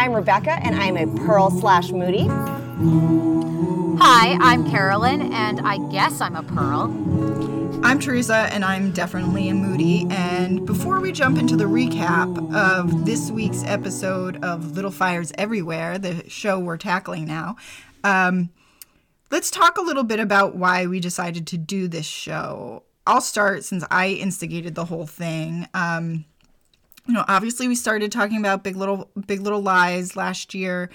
I'm Rebecca, and I'm a Pearl slash Moody. Hi, I'm Carolyn, and I guess I'm a Pearl. I'm Teresa, and I'm definitely a Moody. And before we jump into the recap of this week's episode of Little Fires Everywhere, the show we're tackling now, um, let's talk a little bit about why we decided to do this show. I'll start since I instigated the whole thing. Um, you know, obviously we started talking about Big Little Big Little Lies last year,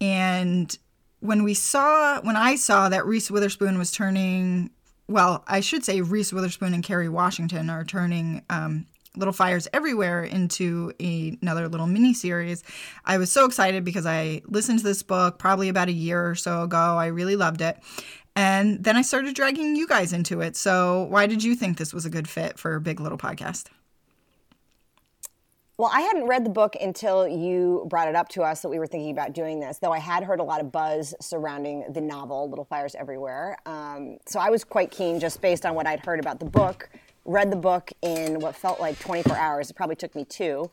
and when we saw when I saw that Reese Witherspoon was turning well, I should say Reese Witherspoon and Kerry Washington are turning um, Little Fires Everywhere into a, another little mini series. I was so excited because I listened to this book probably about a year or so ago. I really loved it. And then I started dragging you guys into it. So, why did you think this was a good fit for Big Little Podcast? Well, I hadn't read the book until you brought it up to us that we were thinking about doing this, though I had heard a lot of buzz surrounding the novel Little Fires Everywhere. Um, so I was quite keen just based on what I'd heard about the book, read the book in what felt like 24 hours. It probably took me two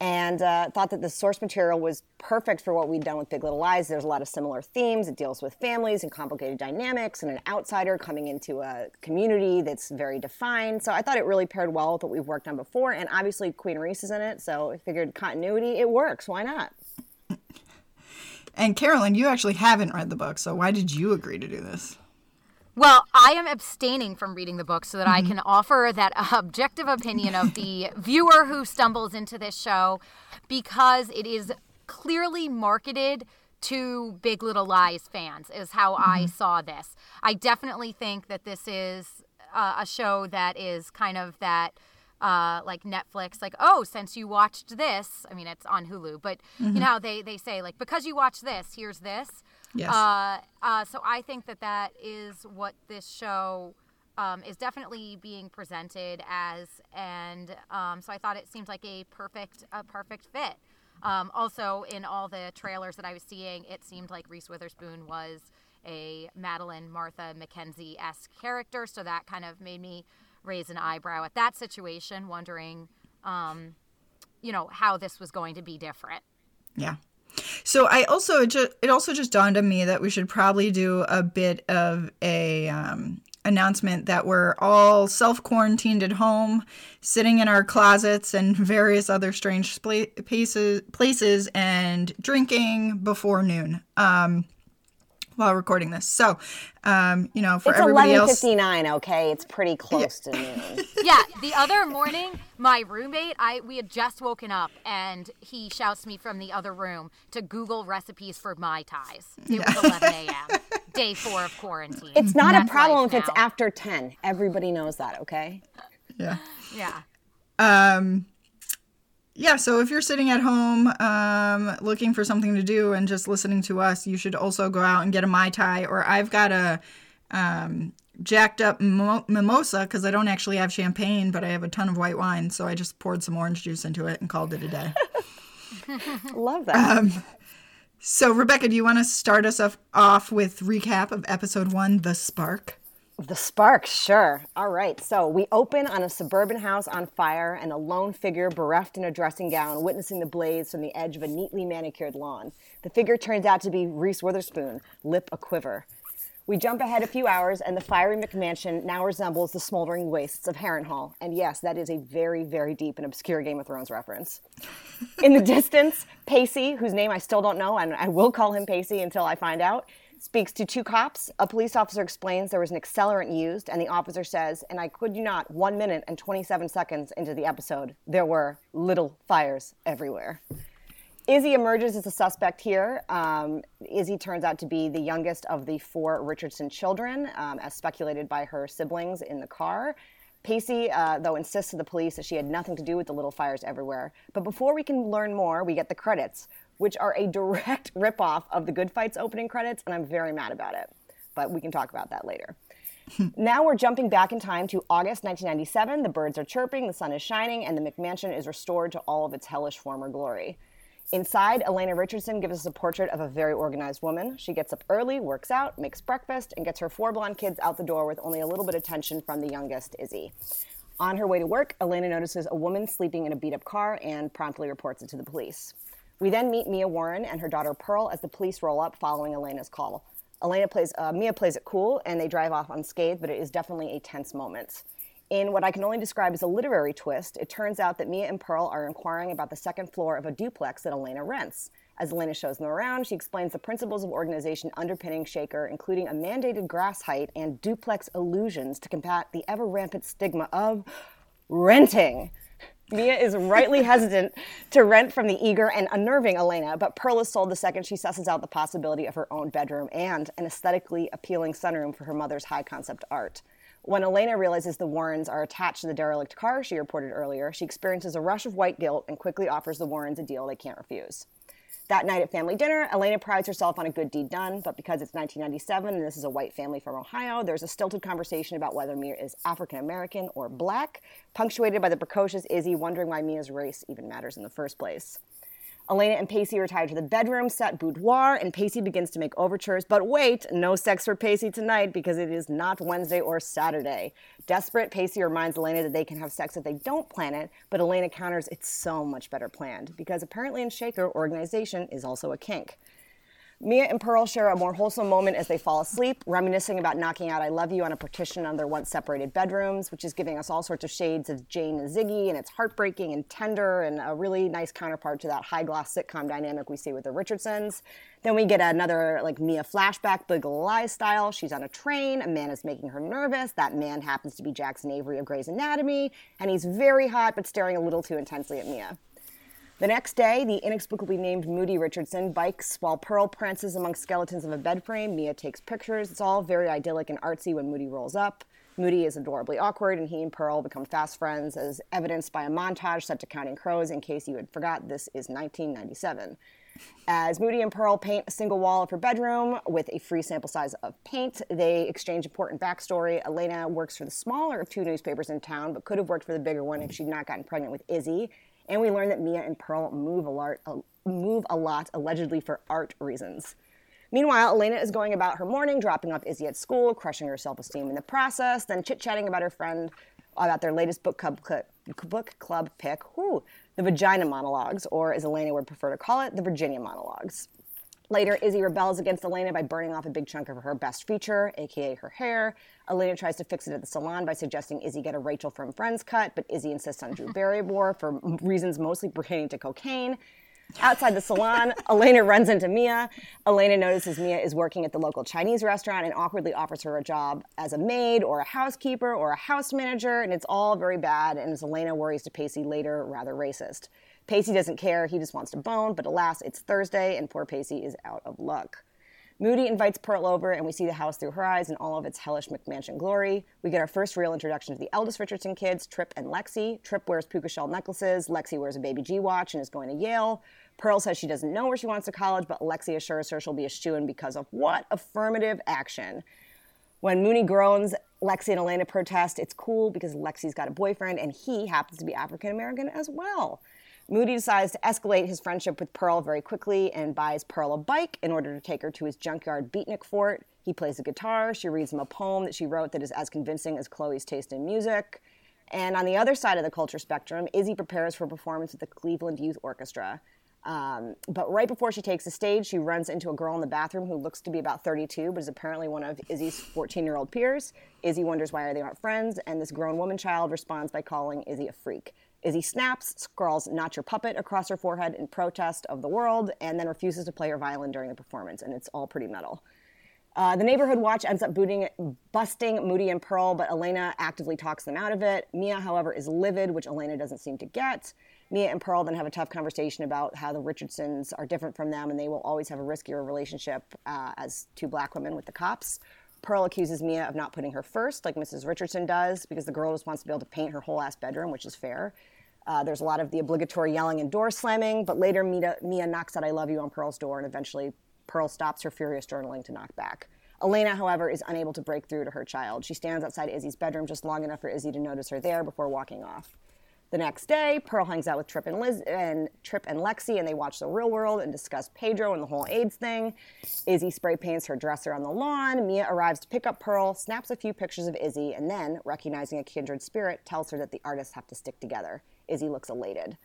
and uh, thought that the source material was perfect for what we'd done with Big Little Lies. There's a lot of similar themes. It deals with families and complicated dynamics and an outsider coming into a community that's very defined. So I thought it really paired well with what we've worked on before. And obviously, Queen Reese is in it, so I figured continuity, it works. Why not? And Carolyn, you actually haven't read the book, so why did you agree to do this? Well, I am abstaining from reading the book so that mm-hmm. I can offer that objective opinion of the viewer who stumbles into this show because it is clearly marketed to Big Little Lies fans, is how mm-hmm. I saw this. I definitely think that this is uh, a show that is kind of that. Uh, like Netflix, like oh, since you watched this, I mean it's on Hulu, but mm-hmm. you know they they say like because you watched this, here's this. Yes. Uh, uh, so I think that that is what this show um, is definitely being presented as, and um, so I thought it seemed like a perfect, a perfect fit. Um, also, in all the trailers that I was seeing, it seemed like Reese Witherspoon was a Madeline Martha McKenzie esque character, so that kind of made me raise an eyebrow at that situation, wondering, um, you know, how this was going to be different. Yeah. So I also it, just, it also just dawned on me that we should probably do a bit of a um, announcement that we're all self quarantined at home, sitting in our closets and various other strange places, places and drinking before noon. Um, while recording this. So, um, you know, for it's everybody else, it's 11:59. Okay, it's pretty close to noon. yeah, the other morning, my roommate, I we had just woken up, and he shouts to me from the other room to Google recipes for Mai Tais. It yeah. was 11 a.m. Day four of quarantine. It's not That's a problem if now. it's after 10. Everybody knows that. Okay. Yeah. Yeah. Um yeah, so if you're sitting at home um, looking for something to do and just listening to us, you should also go out and get a Mai Tai. Or I've got a um, jacked up mimosa because I don't actually have champagne, but I have a ton of white wine. So I just poured some orange juice into it and called it a day. Love that. Um, so, Rebecca, do you want to start us off with recap of episode one, The Spark? The spark, sure. All right. So we open on a suburban house on fire and a lone figure bereft in a dressing gown witnessing the blaze from the edge of a neatly manicured lawn. The figure turns out to be Reese Witherspoon, lip a quiver. We jump ahead a few hours, and the fiery McMansion now resembles the smoldering wastes of Harrenhal. And yes, that is a very, very deep and obscure Game of Thrones reference. In the distance, Pacey, whose name I still don't know, and I will call him Pacey until I find out, speaks to two cops. A police officer explains there was an accelerant used, and the officer says, and I could you not, one minute and 27 seconds into the episode, there were little fires everywhere. Izzy emerges as a suspect here. Um, Izzy turns out to be the youngest of the four Richardson children, um, as speculated by her siblings in the car. Pacey, uh, though, insists to the police that she had nothing to do with the little fires everywhere. But before we can learn more, we get the credits which are a direct ripoff of the Good Fight's opening credits, and I'm very mad about it. But we can talk about that later. now we're jumping back in time to August 1997. The birds are chirping, the sun is shining, and the McMansion is restored to all of its hellish former glory. Inside, Elena Richardson gives us a portrait of a very organized woman. She gets up early, works out, makes breakfast, and gets her four blonde kids out the door with only a little bit of tension from the youngest, Izzy. On her way to work, Elena notices a woman sleeping in a beat up car and promptly reports it to the police. We then meet Mia Warren and her daughter Pearl as the police roll up following Elena's call. Elena plays, uh, Mia plays it cool, and they drive off unscathed, but it is definitely a tense moment. In what I can only describe as a literary twist, it turns out that Mia and Pearl are inquiring about the second floor of a duplex that Elena rents. As Elena shows them around, she explains the principles of organization underpinning Shaker, including a mandated grass height and duplex illusions to combat the ever rampant stigma of renting. Mia is rightly hesitant to rent from the eager and unnerving Elena, but Pearl is sold the second she susses out the possibility of her own bedroom and an aesthetically appealing sunroom for her mother's high concept art. When Elena realizes the Warrens are attached to the derelict car she reported earlier, she experiences a rush of white guilt and quickly offers the Warrens a deal they can't refuse. That night at family dinner, Elena prides herself on a good deed done, but because it's 1997 and this is a white family from Ohio, there's a stilted conversation about whether Mia is African American or black, punctuated by the precocious Izzy wondering why Mia's race even matters in the first place. Elena and Pacey retire to the bedroom set boudoir, and Pacey begins to make overtures. But wait, no sex for Pacey tonight because it is not Wednesday or Saturday. Desperate, Pacey reminds Elena that they can have sex if they don't plan it, but Elena counters it's so much better planned because apparently in Shaker, organization is also a kink. Mia and Pearl share a more wholesome moment as they fall asleep, reminiscing about knocking out I Love You on a partition on their once separated bedrooms, which is giving us all sorts of shades of Jane and Ziggy, and it's heartbreaking and tender and a really nice counterpart to that high gloss sitcom dynamic we see with the Richardsons. Then we get another like Mia flashback, Big Lies style. She's on a train, a man is making her nervous. That man happens to be Jackson Avery of Grey's Anatomy, and he's very hot but staring a little too intensely at Mia. The next day, the inexplicably named Moody Richardson bikes while Pearl prances among skeletons of a bed frame. Mia takes pictures. It's all very idyllic and artsy when Moody rolls up. Moody is adorably awkward, and he and Pearl become fast friends, as evidenced by a montage set to Counting Crows. In case you had forgot, this is 1997. As Moody and Pearl paint a single wall of her bedroom with a free sample size of paint, they exchange important backstory. Elena works for the smaller of two newspapers in town, but could have worked for the bigger one if she'd not gotten pregnant with Izzy. And we learn that Mia and Pearl move a lot, uh, move a lot allegedly for art reasons. Meanwhile, Elena is going about her morning, dropping off Izzy at school, crushing her self esteem in the process, then chit chatting about her friend about their latest book club, book club pick, the Vagina Monologues, or as Elena would prefer to call it, the Virginia Monologues. Later, Izzy rebels against Elena by burning off a big chunk of her best feature, aka her hair. Elena tries to fix it at the salon by suggesting Izzy get a Rachel from Friends cut, but Izzy insists on Drew Barrymore for reasons mostly pertaining to cocaine. Outside the salon, Elena runs into Mia. Elena notices Mia is working at the local Chinese restaurant and awkwardly offers her a job as a maid or a housekeeper or a house manager, and it's all very bad. And as Elena worries to Pacey later, rather racist. Pacey doesn't care, he just wants to bone, but alas, it's Thursday and poor Pacey is out of luck. Moody invites Pearl over, and we see the house through her eyes in all of its hellish McMansion glory. We get our first real introduction to the eldest Richardson kids, Trip and Lexi. Trip wears puka shell necklaces. Lexi wears a baby G watch and is going to Yale. Pearl says she doesn't know where she wants to college, but Lexi assures her she'll be a shoo in because of what? Affirmative action. When Moody groans, Lexi and Elena protest. It's cool because Lexi's got a boyfriend and he happens to be African American as well. Moody decides to escalate his friendship with Pearl very quickly and buys Pearl a bike in order to take her to his junkyard beatnik fort. He plays the guitar. She reads him a poem that she wrote that is as convincing as Chloe's taste in music. And on the other side of the culture spectrum, Izzy prepares for a performance with the Cleveland Youth Orchestra. Um, but right before she takes the stage, she runs into a girl in the bathroom who looks to be about 32, but is apparently one of Izzy's 14 year old peers. Izzy wonders why they aren't friends, and this grown woman child responds by calling Izzy a freak. Izzy snaps, scrawls not your puppet across her forehead in protest of the world, and then refuses to play her violin during the performance, and it's all pretty metal. Uh, the neighborhood watch ends up booting, busting Moody and Pearl, but Elena actively talks them out of it. Mia, however, is livid, which Elena doesn't seem to get. Mia and Pearl then have a tough conversation about how the Richardsons are different from them and they will always have a riskier relationship uh, as two black women with the cops. Pearl accuses Mia of not putting her first, like Mrs. Richardson does, because the girl just wants to be able to paint her whole ass bedroom, which is fair. Uh, there's a lot of the obligatory yelling and door slamming, but later Mia, Mia knocks out I love you on Pearl's door, and eventually Pearl stops her furious journaling to knock back. Elena, however, is unable to break through to her child. She stands outside Izzy's bedroom just long enough for Izzy to notice her there before walking off. The next day, Pearl hangs out with Trip and Liz and Trip and Lexi, and they watch The Real World and discuss Pedro and the whole AIDS thing. Izzy spray paints her dresser on the lawn. Mia arrives to pick up Pearl, snaps a few pictures of Izzy, and then, recognizing a kindred spirit, tells her that the artists have to stick together. Izzy looks elated.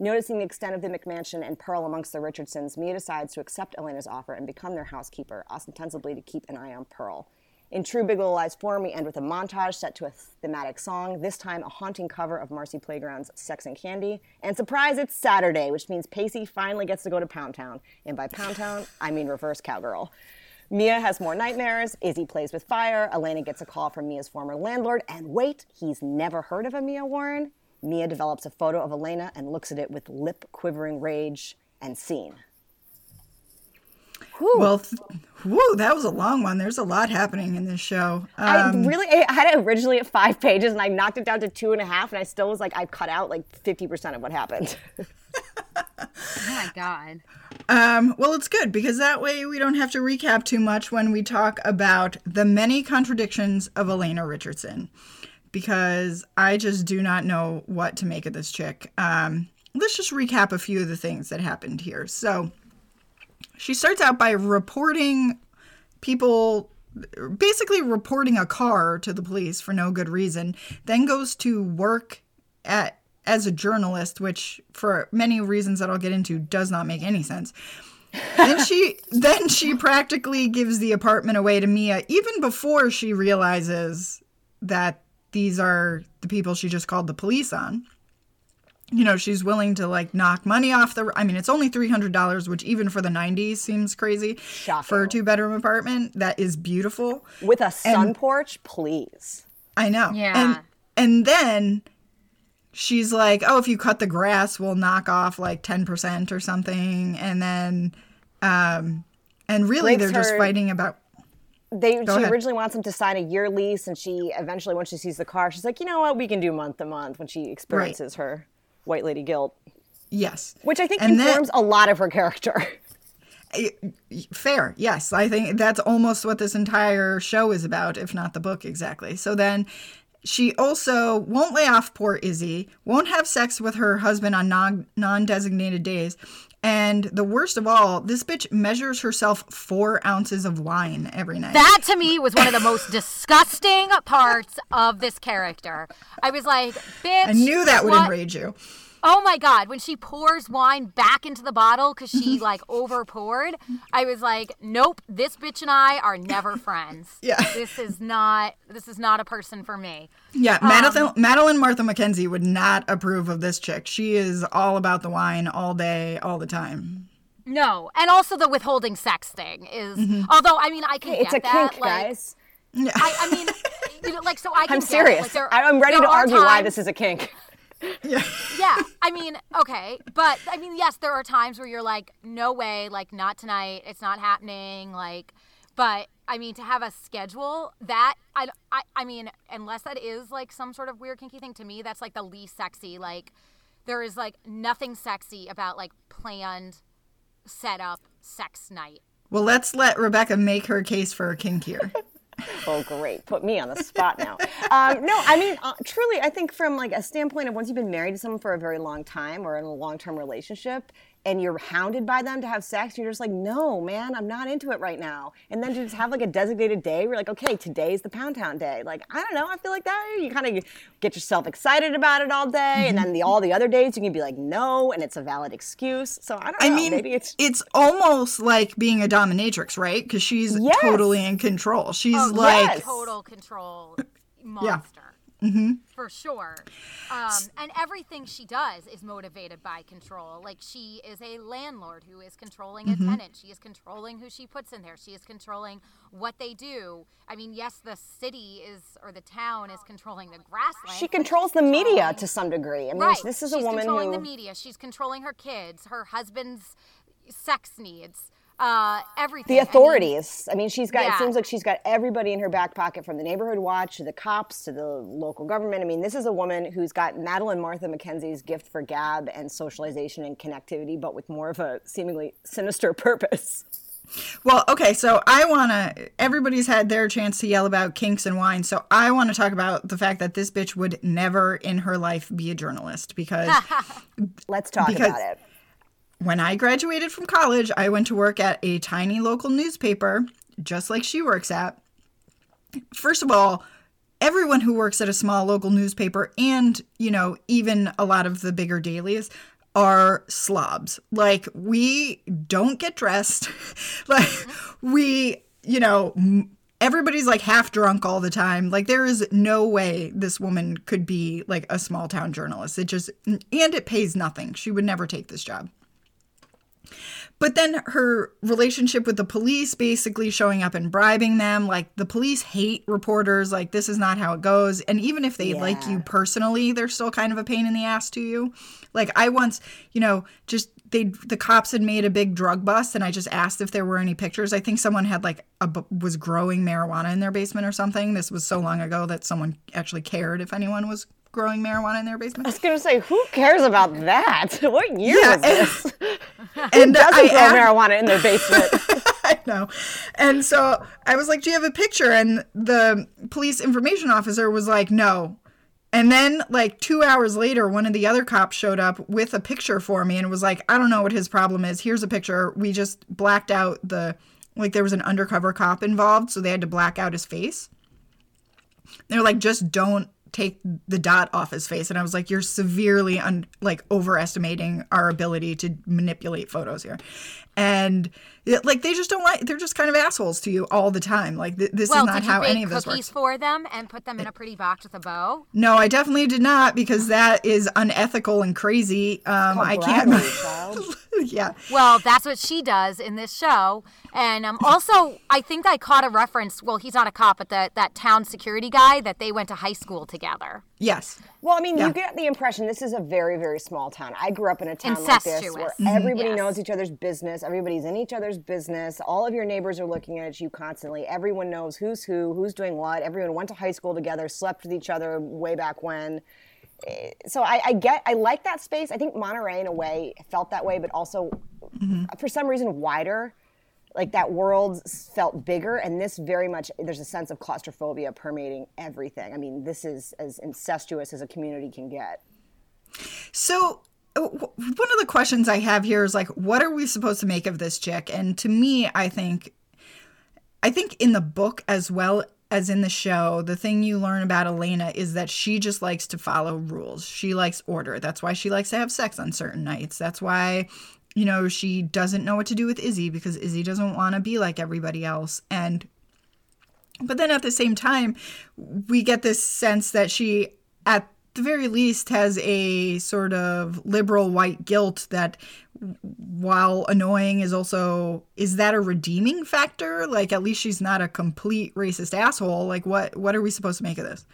Noticing the extent of the McMansion and Pearl amongst the Richardsons, Mia decides to accept Elena's offer and become their housekeeper, ostensibly to keep an eye on Pearl. In true Big Little Lies form, we end with a montage set to a thematic song, this time a haunting cover of Marcy Playground's Sex and Candy. And surprise, it's Saturday, which means Pacey finally gets to go to Pound Town. And by Pound Town, I mean reverse cowgirl. Mia has more nightmares. Izzy plays with fire. Elena gets a call from Mia's former landlord. And wait, he's never heard of a Mia Warren. Mia develops a photo of Elena and looks at it with lip quivering rage and scene. Well, th- whoa, that was a long one. There's a lot happening in this show. I Um, really I had it originally at five pages and I knocked it down to two and a half and I still was like I cut out like fifty percent of what happened. Oh my god. Um, well, it's good because that way we don't have to recap too much when we talk about the many contradictions of Elena Richardson. Because I just do not know what to make of this chick. Um, let's just recap a few of the things that happened here. So, she starts out by reporting people basically reporting a car to the police for no good reason then goes to work at as a journalist which for many reasons that I'll get into does not make any sense then she then she practically gives the apartment away to Mia even before she realizes that these are the people she just called the police on you know, she's willing to like knock money off the. I mean, it's only three hundred dollars, which even for the '90s seems crazy for a two bedroom apartment. That is beautiful. With a sun porch, please. I know. Yeah. And and then she's like, "Oh, if you cut the grass, we'll knock off like ten percent or something." And then, um, and really, Breaks they're just fighting about. They she ahead. originally wants him to sign a year lease, and she eventually, when she sees the car, she's like, you know what, we can do month to month. When she experiences her white lady guilt, Yes. which I think And informs a lot of her character. Fair, yes. I think that's almost what this entire show is about, if not the book exactly. So then she also won't lay off poor Izzy, won't have sex with her husband on non non designated days. And the worst of all, this bitch measures herself four ounces of wine every night. That to me was one of the most disgusting parts of this character. I was like, bitch. I knew that would what- enrage you. Oh my god, when she pours wine back into the bottle because Mm-hmm. she like over poured, I was like, nope, this bitch and I are never friends. Yeah. This is not this is not a person for me. Yeah, Um, Madeline, Madeline Martha McKenzie would not approve of this chick. She is all about the wine all day, all the time. No. And also the withholding sex thing is Mm-hmm. although I mean I can it's get a that. kink, like, guys. I, I mean you know, like so I can I'm serious. Like, there- I'm ready to are argue why this is a kink. Yeah. yeah i mean okay but i mean yes there are times where you're like no way like not tonight it's not happening like but i mean to have a schedule that I, I i mean unless that is like some sort of weird kinky thing to me that's like the least sexy like there is like nothing sexy about like planned set up sex night Well, let's let Rebecca make her case for a kink here. Oh, great. Put me on the spot now. um, no, I mean, uh, truly, I think from like a standpoint of once you've been married to someone for a very long time or in a long-term relationship and you're hounded by them to have sex, and you're just like, no, man, I'm not into it right now. And then to just have like a designated day, we're like, okay, today's the Pound Town day. Like, I don't know, I feel like that you kind of get yourself excited about it all day, and then the mm-hmm. all the other days you can be like, no, and it's a valid excuse. So I don't I know. mean, maybe it's it's almost like being a dominatrix, right? Because she's Yes. totally in control. She's Oh, like, yes. total control monster. For sure. Um, and everything she does is motivated by control. Like she is a landlord who is controlling a tenant. She is controlling who she puts in there. She is controlling what they do. I mean, yes, the city is or the town is controlling the grassland. she controls the media to some degree. I mean, Right. this is She's a woman She's controlling who the media. She's controlling her kids, her husband's sex needs, uh, everything. the I mean, authorities. I mean, she's got. It seems like she's got everybody in her back pocket, from the neighborhood watch to the cops to the local government. I mean, this is a woman who's got Madeline Martha McKenzie's gift for gab and socialization and connectivity, but with more of a seemingly sinister purpose. well, okay, so I want to, everybody's had their chance to yell about kinks and wine. So I want to talk about the fact that this bitch would never in her life be a journalist because Let's talk Because- about it. When I graduated from college, I went to work at a tiny local newspaper, just like she works at. First of all, everyone who works at a small local newspaper and, you know, even a lot of the bigger dailies are slobs. Like we don't get dressed. like we, you know, everybody's like half drunk all the time. Like there is no way this woman could be like a small town journalist. It just and it pays nothing. She would never take this job. But then her relationship with the police basically showing up and bribing them. Like the police hate reporters. Like this is not how it goes. And even if they like you personally, they're still kind of a pain in the ass to you. Like I once, you know, just they the cops had made a big drug bust and I just asked if there were any pictures. I think someone had like a was growing marijuana in their basement or something. This was so long ago that someone actually cared if anyone was growing marijuana in their basement. I was gonna say, who cares about that? What year Yeah, was this? And Doesn't I grow asked- marijuana in their basement. I know. And so I was like, Do you have a picture? And the police information officer was like, No. And then, like, two hours later, one of the other cops showed up with a picture for me and was like, I don't know what his problem is. Here's a picture. We just blacked out the, like, there was an undercover cop involved, so they had to black out his face. They were like, just don't take the dot off his face. And I was like, you're severely, un- like, overestimating our ability to manipulate photos here. And, it- like, they just don't like, they're just kind of assholes to you all the time. Like, th- this well, is not did you how bake any of this cookies works. for them and put them in a pretty box with a bow? No, I definitely did not because that is unethical and crazy. Um, I can't. yeah. Well, that's what she does in this show. And um, also, I think I caught a reference. Well, he's not a cop, but the, that town security guy that they went to high school together. Yes. Well, I mean, Yeah. you get the impression this is a very, very small town. I grew up in a town like this where everybody Yes. knows each other's business. Everybody's in each other's business. All of your neighbors are looking at you constantly. Everyone knows who's who, who's doing what. Everyone went to high school together, slept with each other way back when. Eh, So I, I get, I like that space. I think Monterey, in a way, felt that way, but also for some reason wider. Like that world felt bigger, and this very much there's a sense of claustrophobia permeating everything. I mean, this is as incestuous as a community can get. So uh, one of the questions I have here is like, what are we supposed to make of this chick? And to me, I think, I think in the book as well as in the show, the thing you learn about Elena is that she just likes to follow rules. She likes order. That's why she likes to have sex on certain nights. That's why, you know, she doesn't know what to do with Izzy because Izzy doesn't want to be like everybody else. And but then at the same time, we get this sense that she, at the very least, has a sort of liberal white guilt that, while annoying, is also is that a redeeming factor? Like at least she's not a complete racist asshole. Like what what are we supposed to make of this?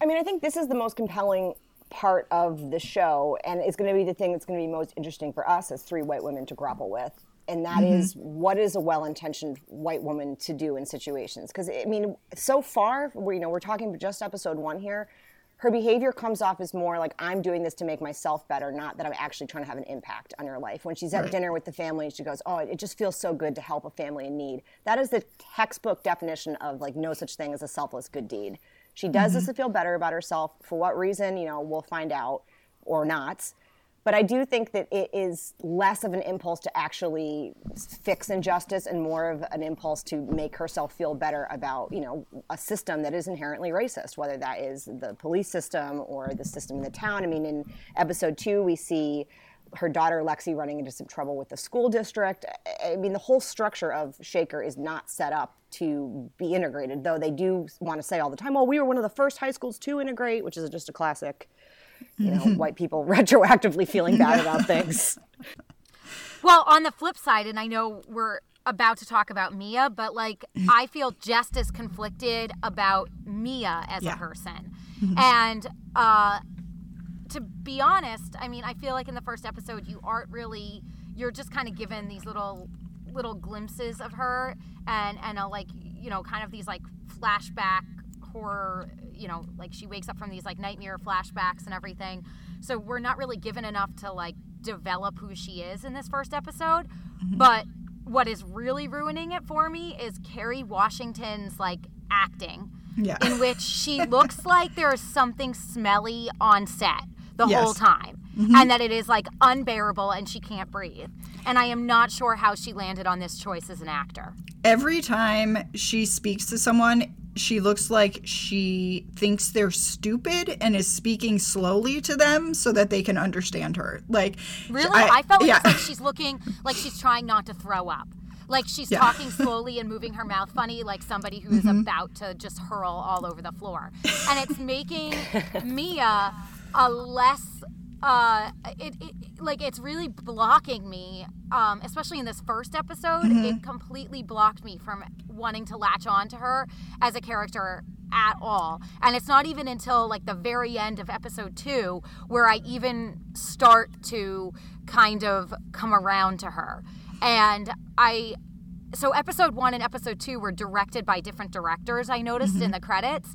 I mean, I think this is the most compelling part of the show, and it's going to be the thing that's going to be most interesting for us as three white women to grapple with. And that mm-hmm. is what is a well-intentioned white woman to do in situations? Because I mean, so far, we you know we're talking just episode one here. Her behavior comes off as more like I'm doing this to make myself better, not that I'm actually trying to have an impact on your life. When she's at dinner with the family, and she goes, "Oh, it just feels so good to help a family in need." That is the textbook definition of like no such thing as a selfless good deed. She does this mm-hmm. to feel better about herself. For what reason, you know, we'll find out or not. But I do think that it is less of an impulse to actually fix injustice and more of an impulse to make herself feel better about, you know, a system that is inherently racist, whether that is the police system or the system in the town. I mean, in episode two, we see her daughter Lexi running into some trouble with the school district. I I mean, the whole structure of Shaker is not set up to be integrated, though they do want to say all the time, well, we were one of the first high schools to integrate, which is just a classic, you know, white people retroactively feeling bad about things. Well, on the flip side, and I know we're about to talk about Mia, but like I feel just as conflicted about Mia as Yeah. a person. and uh to be honest, I mean, I feel like in the first episode you aren't really you're just kind of given these little little glimpses of her and and a, like you know, kind of these like flashback horror, you know, like she wakes up from these like nightmare flashbacks and everything. So we're not really given enough to like develop who she is in this first episode. Mm-hmm. But what is really ruining it for me is Kerry Washington's like acting Yeah. in which she looks like there is something smelly on set the Yes. whole time and that it is like unbearable and she can't breathe. And I am not sure how she landed on this choice as an actor. Every time she speaks to someone, she looks like she thinks they're stupid and is speaking slowly to them so that they can understand her. Like really, I, I felt yeah. like she's looking like she's trying not to throw up. Like she's yeah. talking slowly and moving her mouth funny, like somebody who is mm-hmm. about to just hurl all over the floor. And it's making Mia a less uh it, it like it's really blocking me um especially in this first episode mm-hmm. it completely blocked me from wanting to latch on to her as a character at all and it's not even until like the very end of episode 2 where I even start to kind of come around to her and I so episode 1 and episode 2 were directed by different directors I noticed mm-hmm. in the credits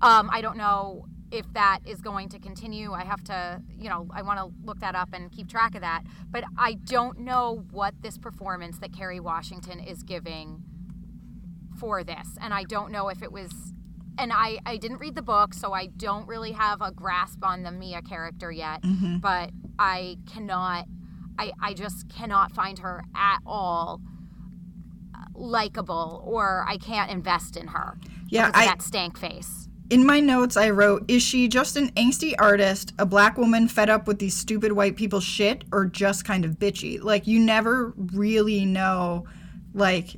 um I don't know if that is going to continue. I have to, you know, I want to look that up and keep track of that. But I don't know what this performance that Kerry Washington is giving for this. And I don't know if it was and I, I didn't read the book, so I don't really have a grasp on the Mia character yet. Mm-hmm. But I cannot, I, I just cannot find her at all likable, or I can't invest in her. Yeah, I, that stank face in my notes, I wrote, Is she just an angsty artist, a black woman fed up with these stupid white people shit, or just kind of bitchy? Like, you never really know, like,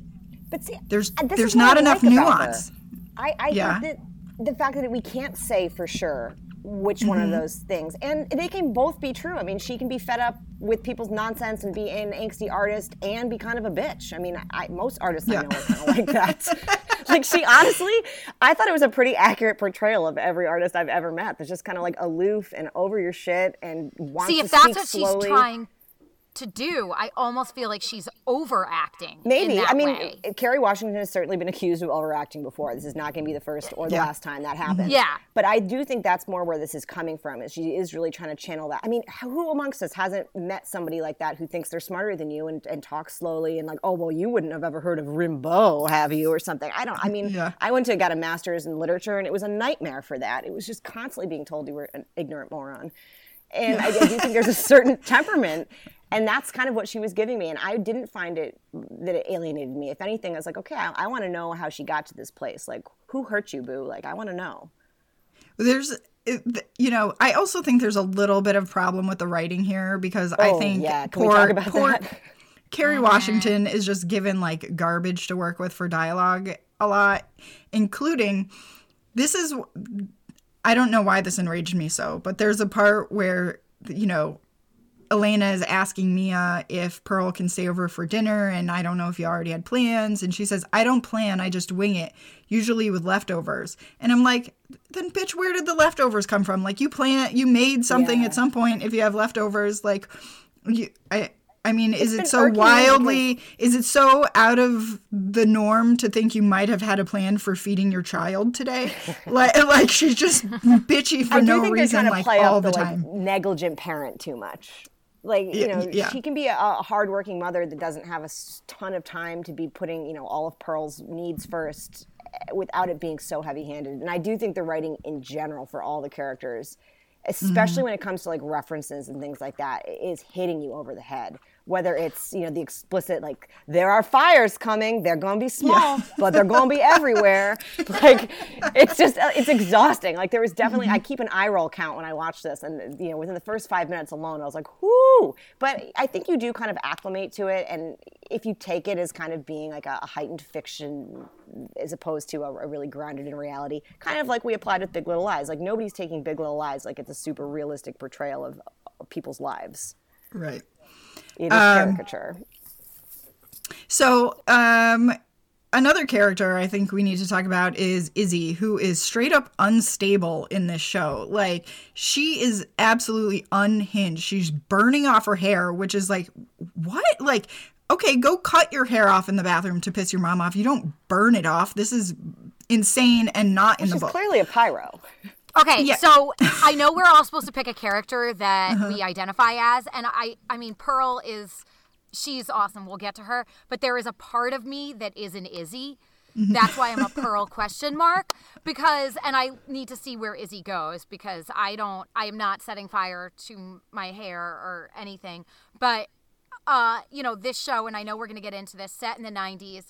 but see, there's, there's not enough like nuance. I, I yeah. think that the fact that we can't say for sure which mm-hmm. one of mm-hmm. those things. And they can both be true. I mean, she can be fed up with people's nonsense and be an angsty artist and be kind of a bitch. I mean, I, most artists yeah. I know are kind of like that. like she honestly, I thought it was a pretty accurate portrayal of every artist I've ever met. That's just kind of like aloof and over your shit and wants See, if that's what slowly. she's trying to do, I almost feel like she's overacting. Maybe. I mean, way. Kerry Washington has certainly been accused of overacting before. This is not going to be the first or the yeah. last time that mm-hmm. happens. Yeah. But I do think that's more where this is coming from. Is she is really trying to channel that. I mean, who amongst us hasn't met somebody like that who thinks they're smarter than you and, and talks slowly and like, oh well, you wouldn't have ever heard of Rimbaud, have you, or something? I don't. I mean, yeah. I went to got a master's in literature and it was a nightmare for that. It was just constantly being told you were an ignorant moron. And I, I do think there's a certain temperament and that's kind of what she was giving me and i didn't find it that it alienated me if anything i was like okay i, I want to know how she got to this place like who hurt you boo like i want to know there's you know i also think there's a little bit of problem with the writing here because oh, i think yeah. Can poor, poor Kerry mm-hmm. Washington is just given like garbage to work with for dialogue a lot, including this is I don't know why this enraged me so, but there's a part where you know Elena is asking Mia if Pearl can stay over for dinner, and I don't know if you already had plans. And she says, I don't plan, I just wing it, usually with leftovers. And I'm like, then bitch, where did the leftovers come from? Like you plan, you made something yeah. at some point. If you have leftovers, like you, I, I mean, it's is it so wildly? Is it so out of the norm to think you might have had a plan for feeding your child today? like, like she's just bitchy for no reason, like all the, the time. Like, negligent parent too much. Like, you know, yeah. she can be a, a hardworking mother that doesn't have a ton of time to be putting, you know, all of Pearl's needs first eh, without it being so heavy handed. And I do think the writing in general for all the characters, especially mm-hmm. when it comes to like references and things like that, is hitting you over the head whether it's you know the explicit like there are fires coming they're going to be small yeah. but they're going to be everywhere. Like it's just it's exhausting. Like there was definitely mm-hmm. i keep an eye roll count when i watch this and you know within the first five minutes alone i was like whoo but i think you do kind of acclimate to it and if you take it as kind of being like a, a heightened fiction as opposed to a, a, really grounded in reality kind of like we applied with big little lies. Like nobody's taking big little lies like it's a super realistic portrayal of, of people's lives. Right it is um, caricature. So, um, another character I think we need to talk about is Izzy, who is straight up unstable in this show. Like, she is absolutely unhinged. She's burning off her hair, which is like, what? Like, okay, go cut your hair off in the bathroom to piss your mom off. You don't burn it off. This is insane and not in the book. clearly a pyro. Okay, yeah. so I know we're all supposed to pick a character that uh-huh. we identify as, and I, I mean, Pearl is, she's awesome. We'll get to her, but there is a part of me that is an Izzy. Mm-hmm. That's why I'm a Pearl question mark because, and I need to see where Izzy goes because I don't, I am not setting fire to my hair or anything. But, uh, you know, this show, and I know we're going to get into this, set in the 90s.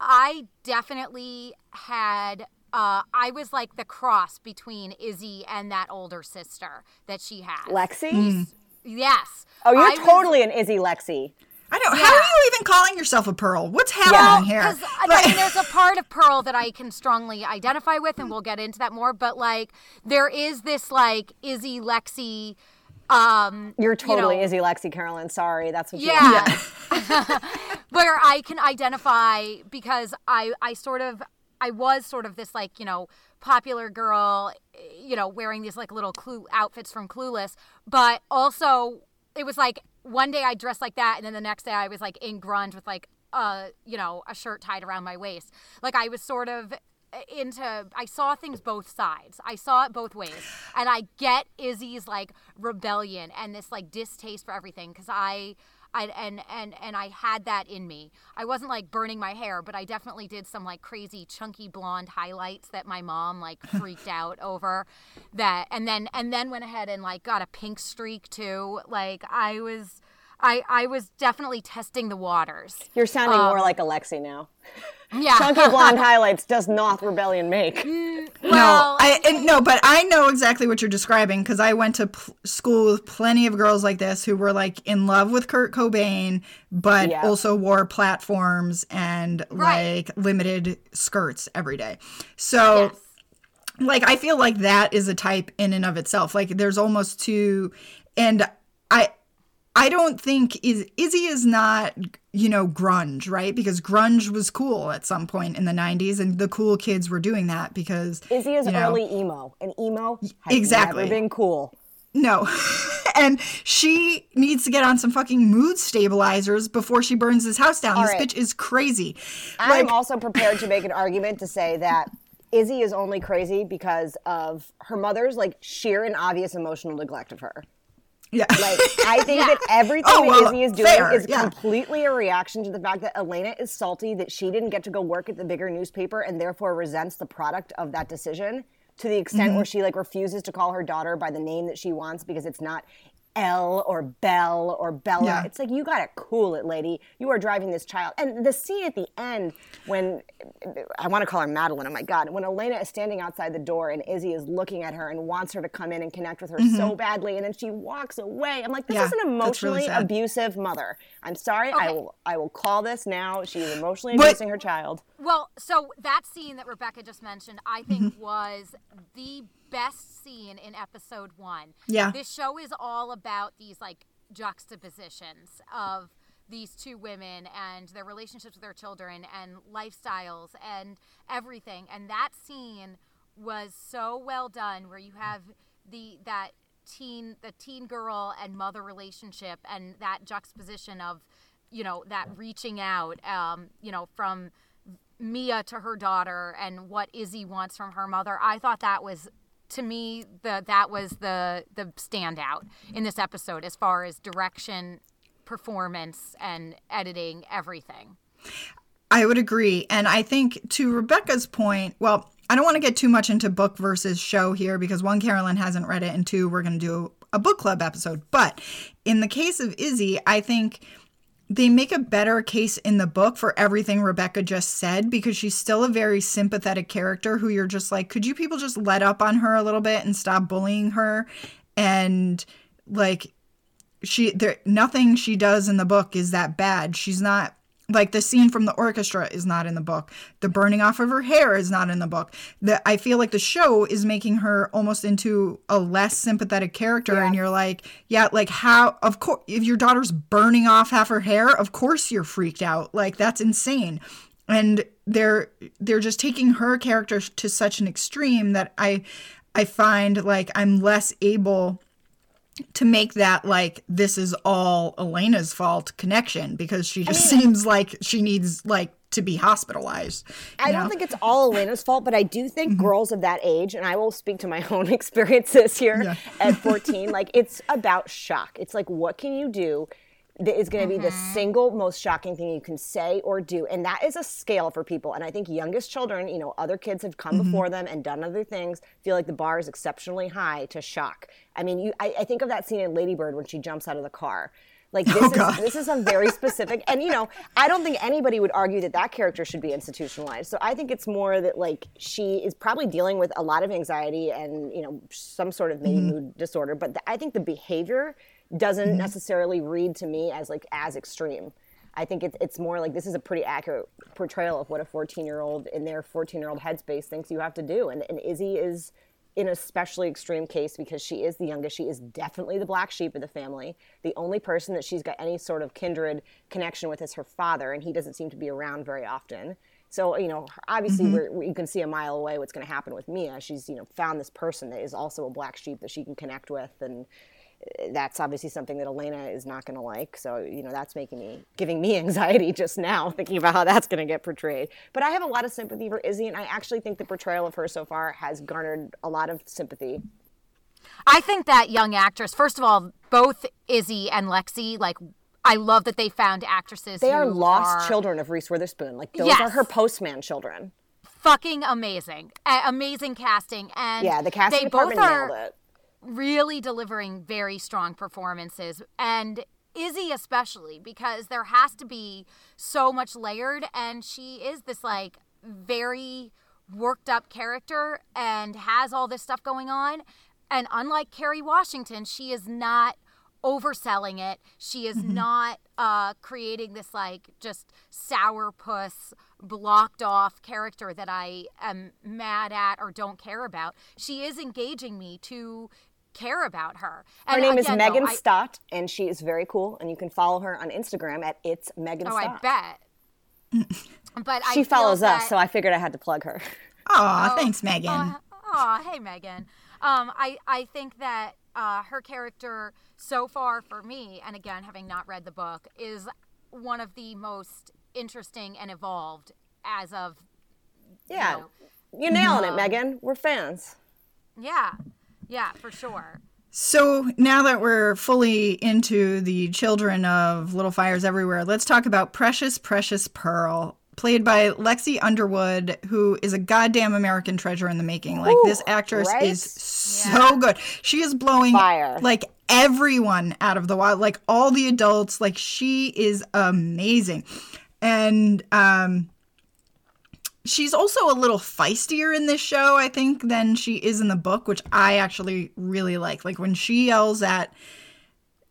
I definitely had uh, I was like the cross between Izzy and that older sister that she has. Lexi? Yes. Oh, you're I was- totally an Izzy Lexi. I don't know How are you even calling yourself a pearl? What's happening here? Because I mean, there's a part of Pearl that I can strongly identify with, and we'll get into that more. But like, there is this like Izzy Lexi. Um, You're you totally know, Izzy Lexi, Carolyn. Sorry, that's what you Yeah. are. where I can identify because I I sort of I was sort of this like you know popular girl, you know, wearing these like little clue outfits from Clueless, but also it was like one day I dressed like that, and then the next day I was like in grunge with like a you know a shirt tied around my waist. Like I was sort of into I saw things both sides. I saw it both ways. And I get Izzy's like rebellion and this like distaste for everything cuz I I and and and I had that in me. I wasn't like burning my hair, but I definitely did some like crazy chunky blonde highlights that my mom like freaked out over that and then and then went ahead and like got a pink streak too. Like I was I I was definitely testing the waters. You're sounding Um, more like Alexi now. Yeah. Chunky blonde highlights does not rebellion make. Well, no, I and, no, but I know exactly what you're describing because I went to pl- school with plenty of girls like this who were like in love with Kurt Cobain, but Yeah. also wore platforms and Right. like limited skirts every day. So. yes. like i feel like that is a type in and of itself like there's almost two and i i don't think is izzy is not you know grunge right because grunge was cool at some point in the 90s and the cool kids were doing that because Izzy is you know, early emo, and emo has Exactly. never been cool. no and she needs to get on some fucking mood stabilizers before she burns this house down All this right. bitch is crazy I'm like also prepared to make an argument to say that Izzy is only crazy because of her mother's like sheer and obvious emotional neglect of her. Yeah Like I think that everything Oh, that Izzy is doing fair, is yeah. completely a reaction to the fact that Elena is salty that she didn't get to go work at the bigger newspaper and therefore resents the product of that decision to the extent Mm-hmm. where she like refuses to call her daughter by the name that she wants because it's not Elle or Belle or Bella. Yeah. It's like you gotta cool it, lady. You are driving this child. And the scene at the end when I want to call her Madeline. Oh my God! When Elena is standing outside the door and Izzy is looking at her and wants her to come in and connect with her so badly, and then she walks away. I'm like, this Mm-hmm. Yeah, is an that's really emotionally abusive mother. I'm sorry. I will. I will call this now. She is emotionally But- abusing her child. Well, so that scene that Rebecca just mentioned, I think Mm-hmm. was the best scene in episode one. Yeah. This show is all about these like juxtapositions of these two women and their relationships with their children and lifestyles and everything. And that scene was so well done where you have the that teen the teen girl and mother relationship and that juxtaposition of you know that reaching out um, you know from Mia to her daughter and what Izzy wants from her mother. I thought that was to me the that was the the standout in this episode as far as direction, performance and editing everything. I would agree. And I think to Rebecca's point, well, I don't want to get too much into book versus show here because one, Carolyn hasn't read it, and two, we're going to do a book club episode. But in the case of Izzy, I think they make a better case in the book for everything Rebecca just said because she's still a very sympathetic character who you're just like, could you people just let up on her a little bit and stop bullying her? And like, she there nothing she does in the book is that bad. She's not like the scene from the orchestra is not in the book. The burning off of her hair is not in the book. that I feel like the show is making her almost into a less sympathetic character and you're like, yeah, like how of course if your daughter's burning off half her hair, of course you're freaked out. Like that's insane. And they're they're just taking her character to such an extreme that I I find like I'm less able to make that like this is all Elena's fault connection because she just seems like she needs like to be hospitalized. I you don't think it's all Elena's fault, but I do think mm-hmm. girls of that age, and I will speak to my own experiences here Yeah. at 14, like it's about shock. It's like, what can you do that is going to be the single most shocking thing you can say or do? And that is a scale for people. And I think youngest children, you know, other kids have come before them and done other things, feel like the bar is exceptionally high to shock. I mean, you, I, I think of that scene in Ladybird when she jumps out of the car Like this oh, is this is a very specific, and you know, I don't think anybody would argue that that character should be institutionalized. So I think it's more that like she is probably dealing with a lot of anxiety and you know some sort of maybe mm-hmm. mood disorder. But the, I think the behavior doesn't mm-hmm. necessarily read to me as like as extreme. I think it's it's more like this is a pretty accurate portrayal of what a 14 year old in their 14 year old headspace thinks you have to do. And, and Izzy is in a especially extreme case because she is the youngest. She is definitely the black sheep of the family. The only person that she's got any sort of kindred connection with is her father, and he doesn't seem to be around very often. So, you know, obviously, mm-hmm. you can see a mile away what's going to happen with Mia. She's, you know, found this person that is also a black sheep that she can connect with, and that's obviously something that Elena is not going to like. So, you know, that's making me, giving me anxiety just now thinking about how that's going to get portrayed. But I have a lot of sympathy for Izzy, and I actually think the portrayal of her so far has garnered a lot of sympathy. I think that young actress, first of all, both Izzy and Lexi, like, I love that they found actresses. They are lost are... children of Reese Witherspoon. Like, those yes. are her postman children. Fucking amazing. A- amazing casting. And yeah, the casting they department are, nailed it really delivering very strong performances. And Izzy especially because there has to be so much layered and she is this like very worked up character and has all this stuff going on. And unlike Kerry Washington she is not overselling it. She is mm-hmm. not uh, creating this like just sourpuss blocked off character that I am mad at or don't care about. She is engaging me to care about her. And her name again, is Megan no, Stott, and she is very cool. And you can follow her on Instagram at it's Megan oh, Stott. I bet. but she follows that... us, so I figured I had to plug her. Aw, oh, thanks, Megan. Aw, oh, hey, Megan. Um, I I think that uh, her character so far for me, and again, having not read the book, is one of the most interesting and evolved as of. Yeah, you know, you're nailing um, it, Megan. We're fans. Yeah. Yeah, for sure. So now that we're fully into the children of Little Fires Everywhere, let's talk about Precious, Precious Pearl, played by Lexi Underwood, who is a goddamn American treasure in the making. Like Ooh, this actress right? is so yeah. good. She is blowing Fire. like everyone out of the wild, like all the adults. Like she is amazing. And um she's also a little feistier in this show, I think, than she is in the book, which I actually really like. Like when she yells at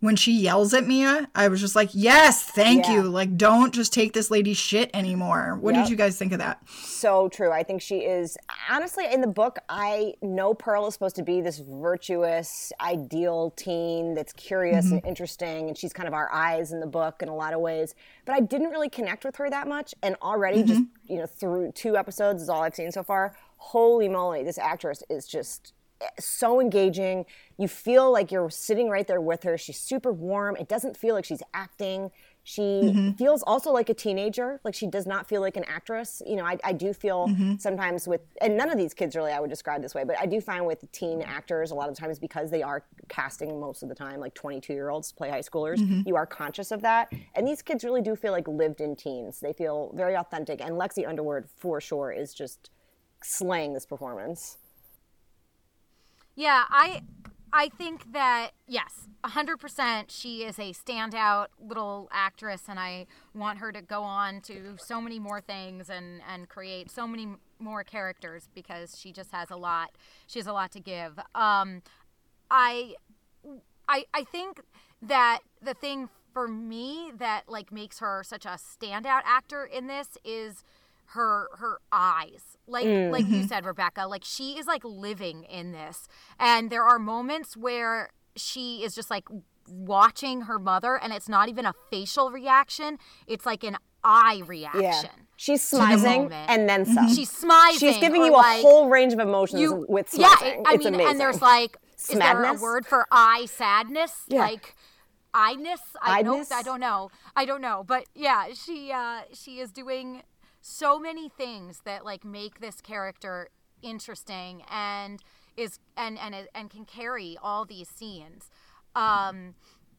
when she yells at Mia, I was just like, yes, thank yeah. you. Like, don't just take this lady's shit anymore. What yep. did you guys think of that? So true. I think she is, honestly, in the book, I know Pearl is supposed to be this virtuous, ideal teen that's curious mm-hmm. and interesting. And she's kind of our eyes in the book in a lot of ways. But I didn't really connect with her that much. And already, mm-hmm. just, you know, through two episodes is all I've seen so far. Holy moly, this actress is just so engaging. You feel like you're sitting right there with her. She's super warm. It doesn't feel like she's acting. She mm-hmm. feels also like a teenager. Like she does not feel like an actress. You know, I, I do feel mm-hmm. sometimes with, and none of these kids really I would describe this way, but I do find with teen actors a lot of times because they are casting most of the time like 22 year olds play high schoolers, mm-hmm. you are conscious of that. And these kids really do feel like lived in teens. They feel very authentic. And Lexi Underwood for sure is just slaying this performance. Yeah, I I think that yes, 100% she is a standout little actress and I want her to go on to so many more things and and create so many more characters because she just has a lot she has a lot to give. Um I I I think that the thing for me that like makes her such a standout actor in this is her her eyes like mm. like you mm-hmm. said rebecca like she is like living in this and there are moments where she is just like watching her mother and it's not even a facial reaction it's like an eye reaction yeah. She's smizing and then some. Mm-hmm. She's smizing. She's giving you a like, whole range of emotions you, with smizing. Yeah, I it's mean, amazing. and there's like, is there a word for eye sadness? Yeah. Like, I-ness? I don't, I don't know. I don't know. But yeah, she uh, she is doing so many things that like make this character interesting and is and and and can carry all these scenes. Um,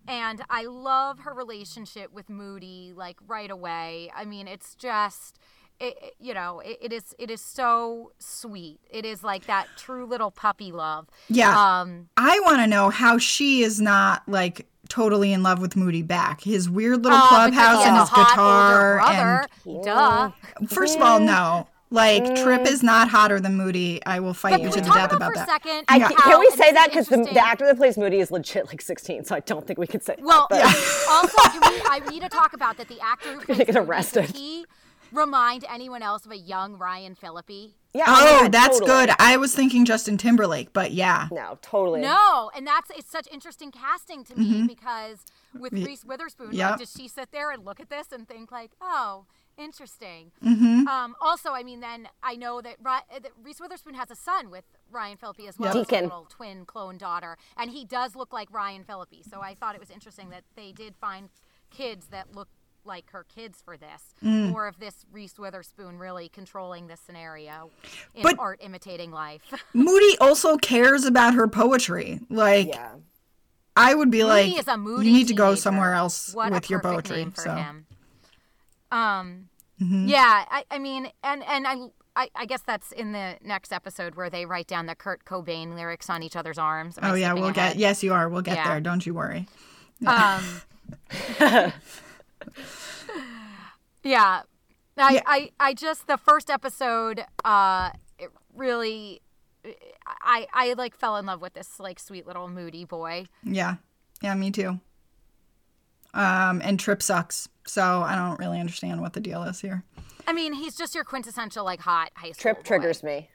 and I love her relationship with Moody like right away. I mean, it's just it, you know it, it is it is so sweet it is like that true little puppy love yeah um i want to know how she is not like totally in love with Moody back. His weird little Oh, clubhouse and his guitar. And Duh. first of all, no. Like Trip is not hotter than Moody. I will fight But you to the death about, about for a that. second? I, Yeah. can, how- can we say that because the, the actor that plays Moody is legit like 16, so I don't think we could say Well, that. but- also, do we, I need to talk about that the actor who plays get Moody, arrested. Does he remind anyone else of a young Ryan Phillippe? Yeah, my Oh, God, that's totally. good. I was thinking Justin Timberlake, but yeah. No, totally. No, and that's it's such interesting casting to me because with Reese Witherspoon, Mm-hmm. Yep. like, does she sit there and look at this and think like, oh, interesting? Mm-hmm. Um, also, I mean, then I know that, Ri- uh, that Reese Witherspoon has a son with Ryan Phillippe as well, Yep. as Deacon. little twin clone daughter, and he does look like Ryan Phillippe. So I thought it was interesting that they did find kids that look like her kids for this. Mm. More of this Reese Witherspoon really controlling the scenario in But- art imitating life. Moody also cares about her poetry. Like Yeah. I would be like, Moody is a moody you need to go teenager. somewhere else What with your poetry. name for so Mm-hmm. Um, yeah, I, I mean, and and I, I, I guess that's in the next episode where they write down the Kurt Cobain lyrics on each other's arms. Am I oh yeah, we'll ahead? get. Yes, you are. We'll get Yeah. there. Don't you worry. Um, yeah, I, Yeah. I, I just the first episode, uh, it really, I, I like fell in love with this like sweet little moody boy. Yeah, yeah, me too. Um, and Trip sucks, so I don't really understand what the deal is here. I mean, he's just your quintessential like hot high school. Trip boy. triggers me.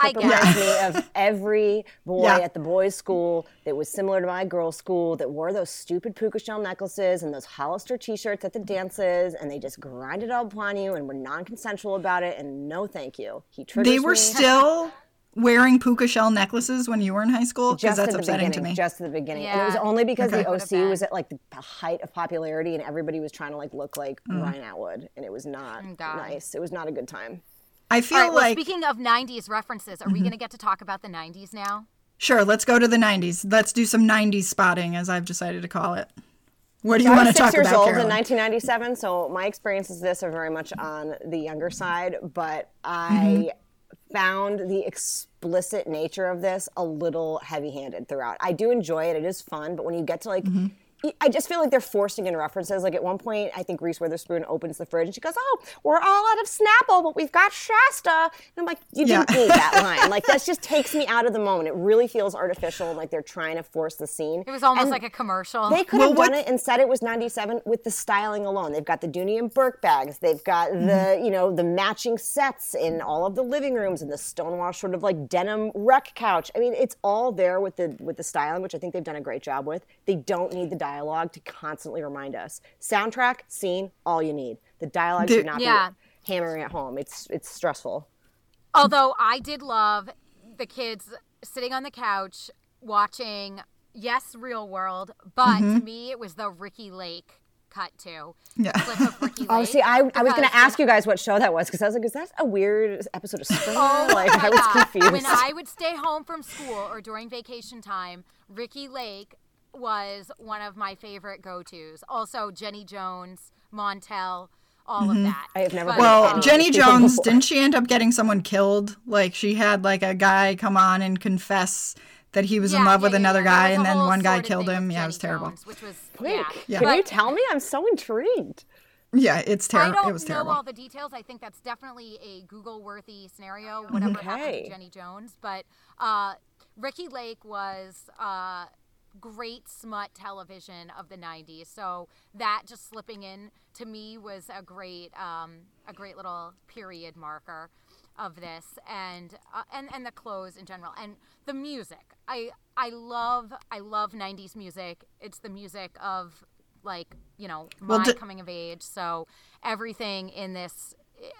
I Trip guess. reminds me of every boy Yeah. at the boys' school that was similar to my girls' school that wore those stupid puka shell necklaces and those Hollister T-shirts at the dances, and they just grinded up upon you and were non-consensual about it. And no, thank you. He triggers They were me. still wearing puka shell necklaces when you were in high school because just that's at the upsetting beginning, to me. just at the beginning, and it was only because Okay. the OC was at like the height of popularity, and everybody was trying to like look like Mm. Ryan Atwood, and it was not Oh, nice. It was not a good time. I feel All right, well, like speaking of 90s references, are Mm-hmm. we going to get to talk about the 90s now? sure. Let's go to the '90s. Let's do some '90s spotting, as I've decided to call it. What do you I want was six years old Carolyn? in 1997, so my experiences with this are very much on the younger side. But I found the explicit nature of this a little heavy-handed throughout. I do enjoy it; it is fun. But when you get to like I just feel like they're forcing in references. Like at one point, I think Reese Witherspoon opens the fridge and she goes, "Oh, we're all out of Snapple, but we've got Shasta." And I'm like, "You didn't Yeah. need that line. Like that just takes me out of the moment. It really feels artificial and like they're trying to force the scene." It was almost And like a commercial. They could Well, have done what- it and said it was 97 with the styling alone. They've got the Dooney and Bourke bags. They've got Mm-hmm. the, you know, the matching sets in all of the living rooms and the Stonewall sort of like denim rec couch. I mean, it's all there with the with the styling, which I think they've done a great job with. They don't need the dialogue to constantly remind us. Soundtrack, scene, all you need. The dialogue There- should not Yeah. be hammering at home. It's it's stressful. Although I did love the kids sitting on the couch watching, yes, Real World, but Mm-hmm. to me it was the Ricki Lake cut to. Yeah. Clip of Ricki Lake. Oh, see, I, I was gonna ask you guys what show that was because I was like, is that a weird episode of Springer? Oh like, I was God. confused. When I would stay home from school or during vacation time, Ricki Lake was one of my favorite go-tos. Also, Jenny Jones, Montel, all of that. I have never But, Well, um, Jenny Jones, before. didn't she end up getting someone killed? Like she had like a guy come on and confess that he was in love yeah, with yeah, another yeah. Guy, and then one guy killed him. with Yeah, it was terrible. Jones, which was Quick. yeah. Can But- you tell me? I'm so intrigued. Yeah, it's terrible. I terrible. don't It was know terrible. all the details. I think that's definitely a Google-worthy scenario. Whatever happened to Jenny Jones, but uh, Ricki Lake was uh, great smut television of the '90s. So that just slipping in to me was a great, um, a great little period marker of this, and uh, and and the clothes in general, and the music. I I love I love '90s music. It's the music of like you know my Well, d- coming of age so everything in this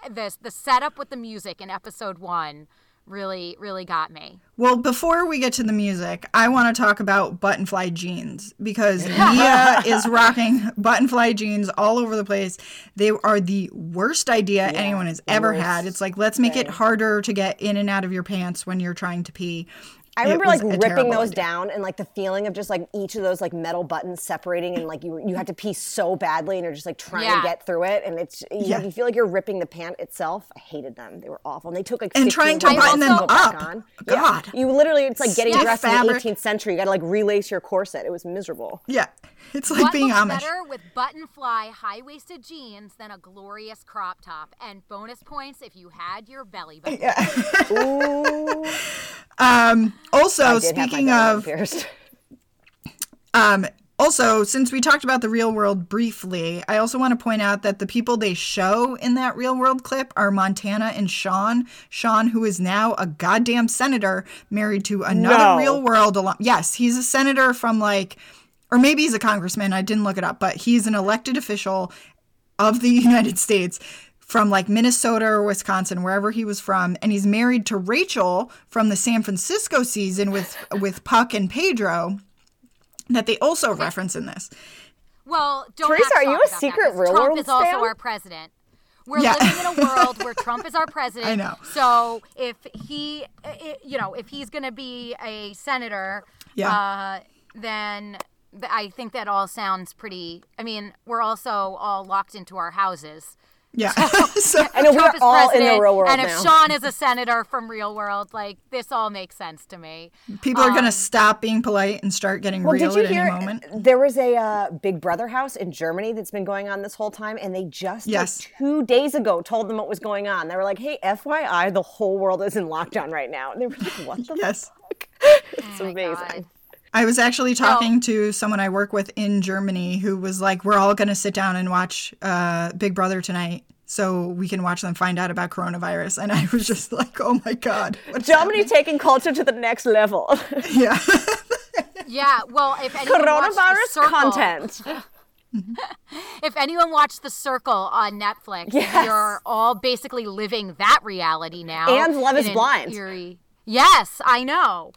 this the setup with the music in episode one really really got me Well, before we get to the music, I want to talk about buttonfly jeans because Mia is rocking buttonfly jeans all over the place. They are the worst idea anyone has ever had. It's like, let's make it harder to get in and out of your pants when you're trying to pee. I remember like ripping those idea. down and like the feeling of just like each of those like metal buttons separating and like you you had to pee so badly and you're just like trying Yeah. to get through it and it's you, Yeah. you feel like you're ripping the pant itself. I hated them. They were awful. And they took like And trying to button them back up. on. God. Yeah. You literally it's like getting Stiff dressed in the 18th century. You got to like relace your corset. It was miserable. Yeah, it's like what being looks Amish. better with button fly high waisted jeans than a glorious crop top? And bonus points if you had your belly button. Ooh. Um, also, I did have my speaking of. Um, also, since we talked about the real world briefly, I also want to point out that the people they show in that real world clip are Montana and Sean. Sean, who is now a goddamn senator, married to another No. real world alum. Yes, he's a senator from like, or maybe he's a congressman. I didn't look it up, but he's an elected official of the United States from like Minnesota or Wisconsin, wherever he was from, and he's married to Rachel from the San Francisco season with with Puck and Pedro that they also reference in this. Well, don't Teresa, not are you a secret that, secret 'cause real Trump world is also stan? our president. We're Yeah. living in a world where Trump is our president. I know. So if he, you know, if he's going to be a senator, Yeah. uh, then th- I think that all sounds pretty. I mean, we're also all locked into our houses. Yeah. so, I know Trump we're is all in the real world and if now. Sean is a senator from real world, like this all makes sense to me. people are going to stop being polite and start getting Well, real did you at hear? any moment. There was a uh, Big Brother house in Germany that's been going on this whole time, and they just like, two days ago told them what was going on. They were like, "Hey, FYI, the whole world is in lockdown right now." And they were like, "What the Yes. fuck?" It's Oh amazing. God. I was actually talking to someone I work with in Germany who was like, "We're all going to sit down and watch uh, Big Brother tonight, so we can watch them find out about coronavirus." And I was just like, "Oh my god, what's Germany taking culture to the next level. Yeah, Yeah, well, if anyone watched The Coronavirus Circle- content. If anyone watched The Circle on Netflix, Yes. you're all basically living that reality now. And Love is Blind. eerie- Yes, I know.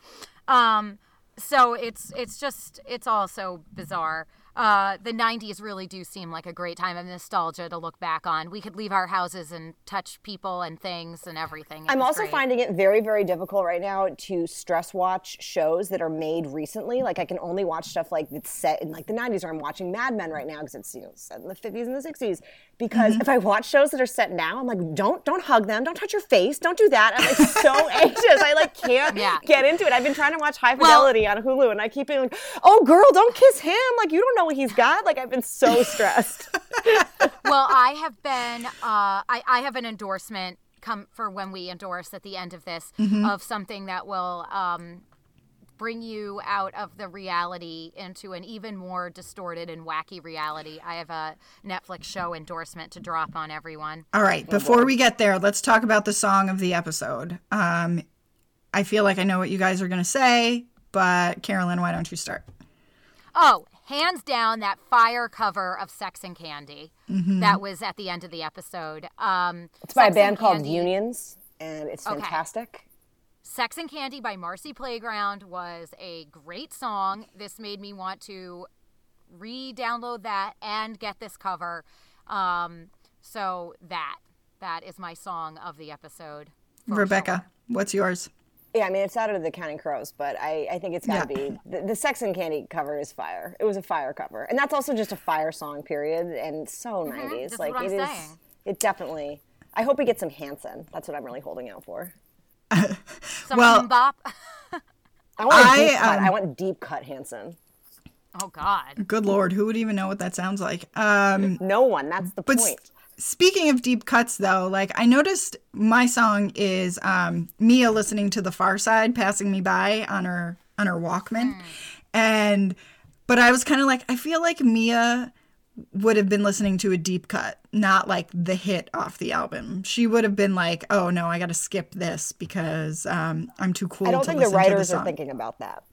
Um, so it's it's just it's all so bizarre. Uh, the 90s really do seem like a great time of nostalgia to look back on. We could leave our houses and touch people and things and everything. It I'm also great. finding it very, very difficult right now to stress watch shows that are made recently. Like I can only watch stuff like that's set in like the 90s, or I'm watching Mad Men right now because it's you know set in the 50s and the 60s. Because if I watch shows that are set now, I'm like, don't don't hug them, don't touch your face, don't do that. I'm like so anxious. I like can't Yeah. get into it. I've been trying to watch High Well- Fidelity on Hulu, and I keep being like, oh girl, don't kiss him. Like you don't know what he's got. Like I've been so stressed. well, I have been. Uh, I, I have an endorsement come for when we endorse at the end of this Mm-hmm. of something that will um, bring you out of the reality into an even more distorted and wacky reality. I have a Netflix show endorsement to drop on everyone. All right, before we get there, let's talk about the song of the episode. Um, I feel like I know what you guys are going to say, but Carolyn, why don't you start? Oh, hands down, that fire cover of Sex and Candy Mm-hmm. that was at the end of the episode. Um, It's by a band called Candy- Unions, and it's Okay. fantastic. Sex and Candy by Marcy Playground was a great song. This made me want to re download that and get this cover. Um, so, that. That is my song of the episode. Rebecca, sure. what's yours? Yeah, I mean it's out of the Counting Crows, but I, I think it's got to Yeah. be the, the Sex and Candy cover is fire. It was a fire cover, and that's also just a fire song, period, and so 90s. Mm-hmm. that's like what I'm it is. saying. It definitely. I hope we get some Hanson. That's what I'm really holding out for. Some Well- bop. I want a I, deep cut. um, I want deep cut Hanson. Oh, God. Good lord, who would even know what that sounds like? Um, No one. That's the But s- point. Speaking of deep cuts, though, like I noticed my song is um, Mia listening to The Pharcyde, passing me by on her on her Walkman, and but I was kind of like, I feel like Mia would have been listening to a deep cut, not like the hit off the album. She would have been like, oh no, I got to skip this because um, I'm too cool. I don't to think the listen to writers the are thinking about that.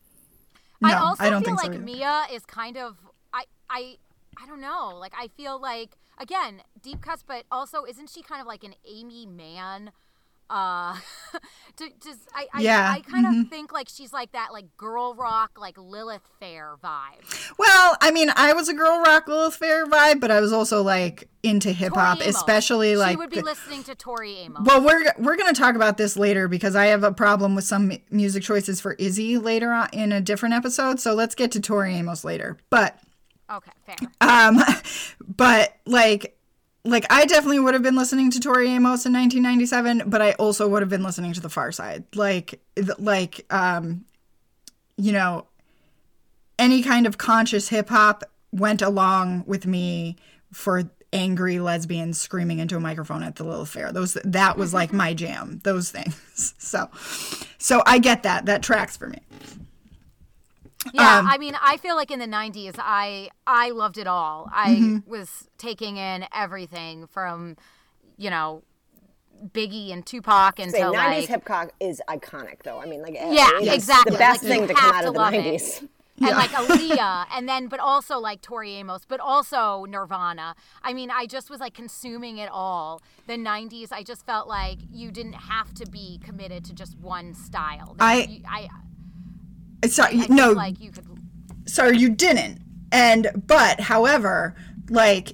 I also I don't feel think like either. Mia is kind of I I I don't know. Like I feel like again, deep cuts, but also isn't she kind of like an Aimee Mann uh to just I I, Yeah, I kind of think like she's like that like girl rock like Lilith Fair vibe. Well, I mean, I was a girl rock Lilith Fair vibe, but I was also like into hip hop, especially like she would be listening to Tori Amos. Well, we're we're going to talk about this later because I have a problem with some music choices for Izzy later on in a different episode. So let's get to Tori Amos later. But okay, fair. um but like like I definitely would have been listening to Tori Amos in 1997, but I also would have been listening to The Pharcyde. Like like um you know any kind of conscious hip hop went along with me for angry lesbians screaming into a microphone at the Lilith Fair. Those that was like my jam. Those things. So so I get that. That tracks for me. Yeah, Um, I mean, I feel like in the '90s, I I loved it all. I Mm-hmm. was taking in everything from, you know, Biggie and Tupac until 90s like hip hop is iconic, though. I mean, like, Yeah, it's exactly. The best Like, thing to come out to of the love it. 90s. and like Aaliyah, and then but also like Tori Amos, but also Nirvana. I mean, I just was like consuming it all. The '90s, I just felt like you didn't have to be committed to just one style. That I- you- I, Sorry, I no, like you could. sorry you didn't. And but however like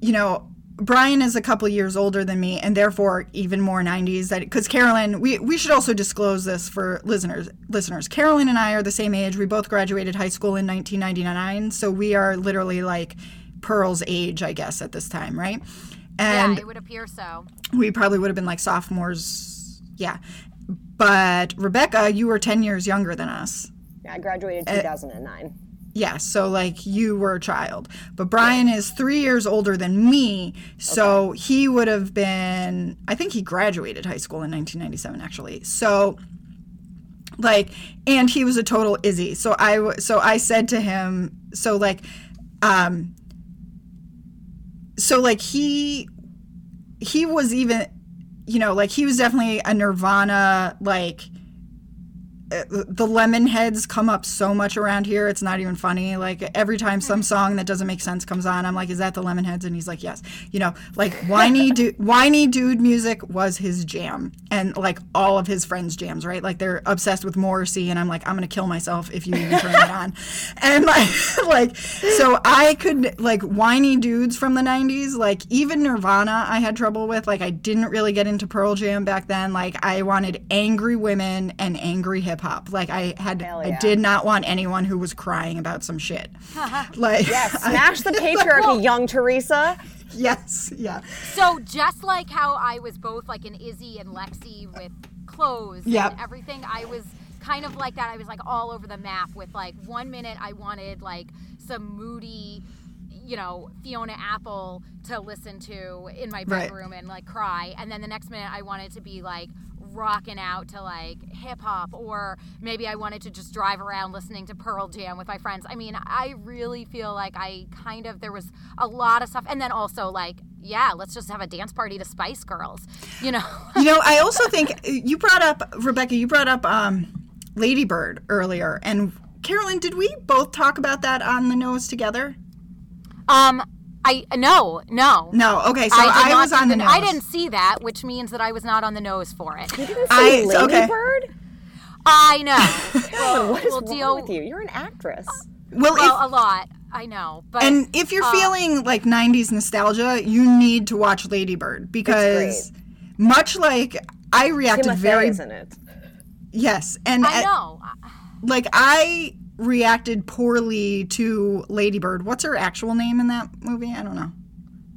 you know brian is a couple years older than me and therefore even more 90s that because carolyn we, we should also disclose this for listeners listeners. Carolyn and i are the same age. We both graduated high school in 1999 so we are literally like pearl's age i guess at this time right? And yeah, it would appear so. we probably would have been like sophomores. Yeah but rebecca you were 10 years younger than us Yeah, I graduated Uh, 2009. Yeah, so like you were a child. But Brian is three years older than me. So he would have been, I think he graduated high school in 1997, actually. So, like, and he was a total Izzy. So I, so I said to him, so like, um, so like he, he was even, you know, like he was definitely a Nirvana, like, the Lemonheads come up so much around here it's not even funny. Like every time some mm-hmm. song that doesn't make sense comes on i'm like is that the Lemonheads and he's like yes. You know like whiny dude whiny dude music was his jam and like all of his friends jams right? Like they're obsessed with morrissey and i'm like i'm gonna kill myself if you even turn it on. And like like so i could like whiny dudes from the 90s like even nirvana i had trouble with. Like i didn't really get into pearl jam back then. Like i wanted angry women and angry hip hop like i had Hell i did not want anyone who was crying about some shit like Yeah, smash the patriarchy, young Teresa. yes yeah So just like how I was both like an Izzy and Lexi with clothes Yep. and everything, I was kind of like that. I was like all over the map with like one minute I wanted like some moody, you know, Fiona Apple to listen to in my Right. bedroom and like cry, and then the next minute I wanted to be like rocking out to like hip hop or maybe I wanted to just drive around listening to Pearl Jam with my friends. I mean, I really feel like I kind of there was a lot of stuff and then also like yeah, let's just have a dance party to Spice Girls. You know. you know i also think you brought up rebecca you brought up um ladybird earlier and carolyn did we both talk about that on the nose together um I no, no. no okay so I, did i, not was see on the the- nose I didn't see that, which means that I was not on the nose for it. Didn't I- say okay. Ladybird? I know. Well, What is we'll wrong deal with you? You're an actress. well, if, a lot. I know, but And if you're feeling like 90s nostalgia, you need to watch Ladybird because much like I reacted Timothée very is in it. yes, and I uh, know. like I reacted poorly to Ladybird. What's her actual name in that movie? I don't know.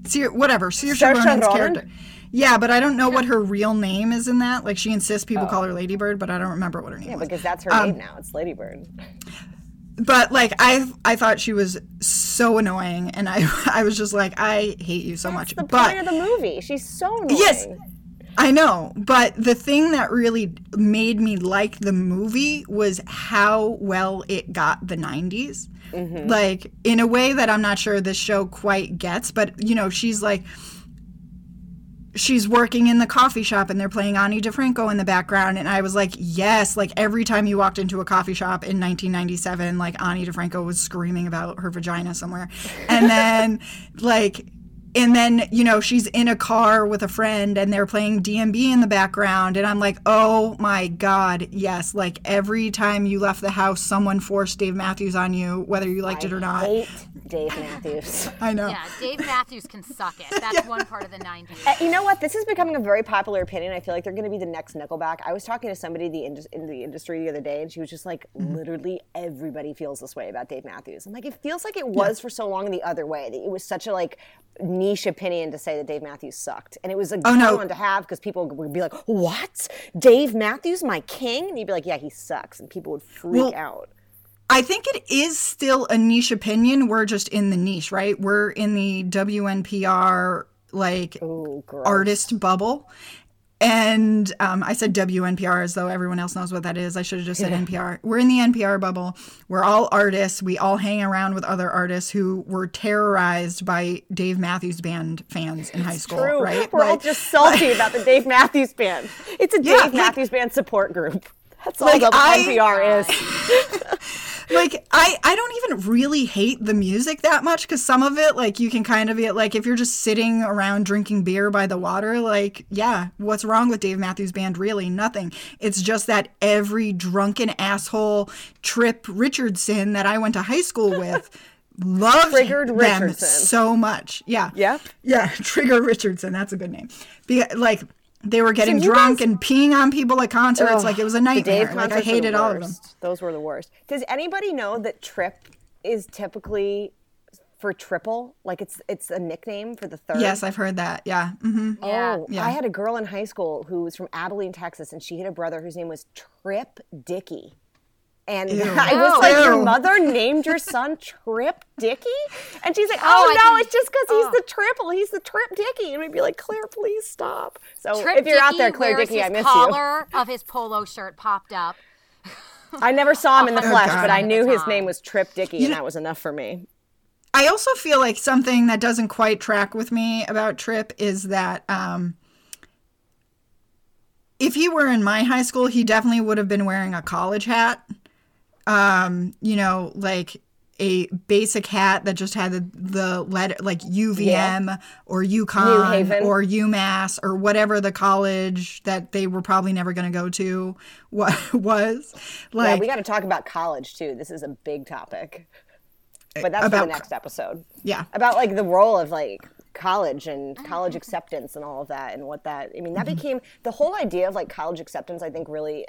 Sear, whatever. Saoirse Saoirse Ronan's Ronan? character. Yeah, but I don't know what her real name is in that. Like she insists people call her Ladybird, but I don't remember what her name Oh. Yeah, was. because that's her Um, name now. It's Ladybird. but like I I thought she was so annoying and I I was just like I hate you so much. The but point of the movie. She's so annoying. Yes. I know, but the thing that really made me like the movie was how well it got the 90s. Mm-hmm. Like in a way that I'm not sure this show quite gets, but you know, she's like she's working in the coffee shop and they're playing Ani DiFranco in the background and I was like, "Yes, like every time you walked into a coffee shop in 1997, like Ani DiFranco was screaming about her vagina somewhere." And then like and then you know she's in a car with a friend and they're playing DMB in the background and I'm like oh my god yes like every time you left the house someone forced Dave Matthews on you whether you liked it or not hate Dave Matthews. I know Yeah, Dave Matthews can suck it. That's one part of the 90s. Uh, You know what? This is becoming a very popular opinion. I feel like they're going to be the next Nickelback. I was talking to somebody the indus- in the industry the other day, and she was just like, Mm-hmm. literally everybody feels this way about Dave Matthews. I'm like, it feels like it was for so long the other way. That it was such a like niche opinion to say that Dave Matthews sucked, and it was a good Oh, no. one to have because people would be like, "What? Dave Matthews, my king?" And you'd be like, "Yeah, he sucks," and people would freak Well, out. I think it is still a niche opinion we're just in the niche right we're in the WNPR like Ooh, artist bubble. And um, I said WNPR as though everyone else knows what that is. I should have just said NPR. We're in the NPR bubble. We're all artists. We all hang around with other artists who were terrorized by Dave Matthews Band fans in high school. True. Right? We're all just salty about the Dave Matthews Band. It's a Yeah, Dave like- Matthews Band support group. That's all Like, the I- NPR is. like I, I don't even really hate the music that much because some of it like you can kind of get like if you're just sitting around drinking beer by the water like yeah what's wrong with dave matthews band really nothing it's just that every drunken asshole trip richardson that i went to high school with loved Triggered them Richardson. so much yeah Yeah? yeah trigger richardson that's a good name Be- like they were getting you drunk guys- and peeing on people at concerts like it was a nightmare like i concerts were the hated all of them. Those were the worst. Does anybody know that Trip is typically for triple? Like it's it's a nickname for the third. yes i've heard that yeah Mm-hmm. Yeah. Oh, Yeah. I had a girl in high school who was from Abilene, Texas, and she had a brother whose name was Trip Dicky. And I was like, Your mother named your son Trip Dicky? And she's like, Oh, Oh, no, can- it's just because he's oh. the triple. He's the Trip Dicky. And we'd be like, Claire, please stop. So Trip if you're out there, Claire wears Dicky, I his miss you. collar of his polo shirt popped up. I never saw him in the flesh, God. but I knew his name was Trip Dicky, and that was enough for me. I also feel like something that doesn't quite track with me about Trip is that um, if he were in my high school, he definitely would have been wearing a college hat. Um, you know, like a basic hat that just had the, the letter like UVM or UConn or UMass or whatever the college that they were probably never going to go to wa- was. Yeah, Like, we got to talk about college too. This is a big topic, but that's for About the next episode. yeah. about like the role of like college and college acceptance and all of that and what that i mean that became the whole idea of like college acceptance i think really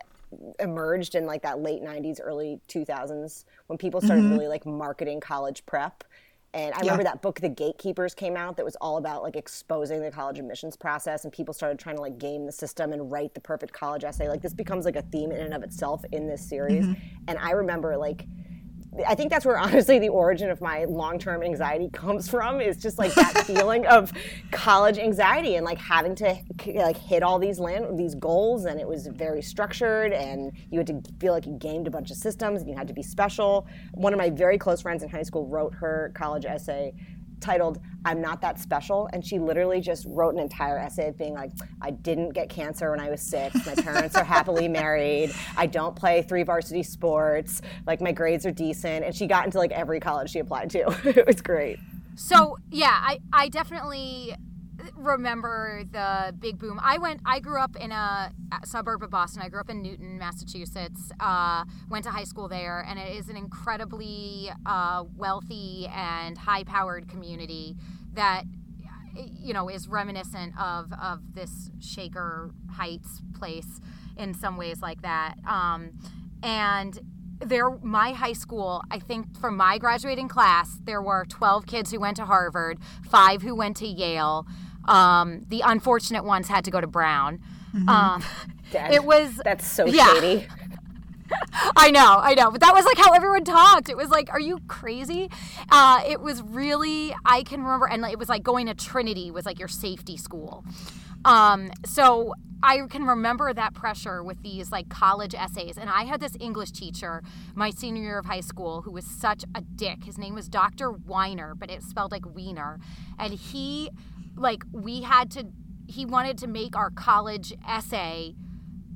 emerged in like that late 90s early 2000s when people started mm-hmm. really like marketing college prep. And i remember that book the gatekeepers came out that was all about like exposing the college admissions process and people started trying to like game the system and write the perfect college essay. Like this becomes like a theme in and of itself in this series. Mm-hmm. And i remember like I think that's where honestly the origin of my long-term anxiety comes from is just like that feeling of college anxiety and like having to like hit all these land these goals and it was very structured and you had to feel like you gamed a bunch of systems and you had to be special. One of my very close friends in high school wrote her college essay titled I'm Not That Special. And she literally just wrote an entire essay being like, I didn't get cancer when I was six. My parents are happily married. I don't play three varsity sports. Like my grades are decent. And she got into like every college she applied to. it was great. So yeah, I I definitely remember the big boom. I went. I grew up in a suburb of Boston. I grew up in Newton, Massachusetts. Uh, went to high school there, and it is an incredibly uh, wealthy and high-powered community that you know is reminiscent of of this Shaker Heights place in some ways like that. Um, and there my high school i think from my graduating class there were 12 kids who went to harvard five who went to yale um, the unfortunate ones had to go to brown um, Dead. it was That's so Yeah. shady. I know, I know, but that was like how everyone talked. It was like, are you crazy? Uh, it was really, I can remember, and it was like going to Trinity was like your safety school. Um, so I can remember that pressure with these like college essays. And I had this English teacher my senior year of high school who was such a dick. His name was Dr. Weiner, but it's spelled like Wiener. And he, like, we had to, he wanted to make our college essay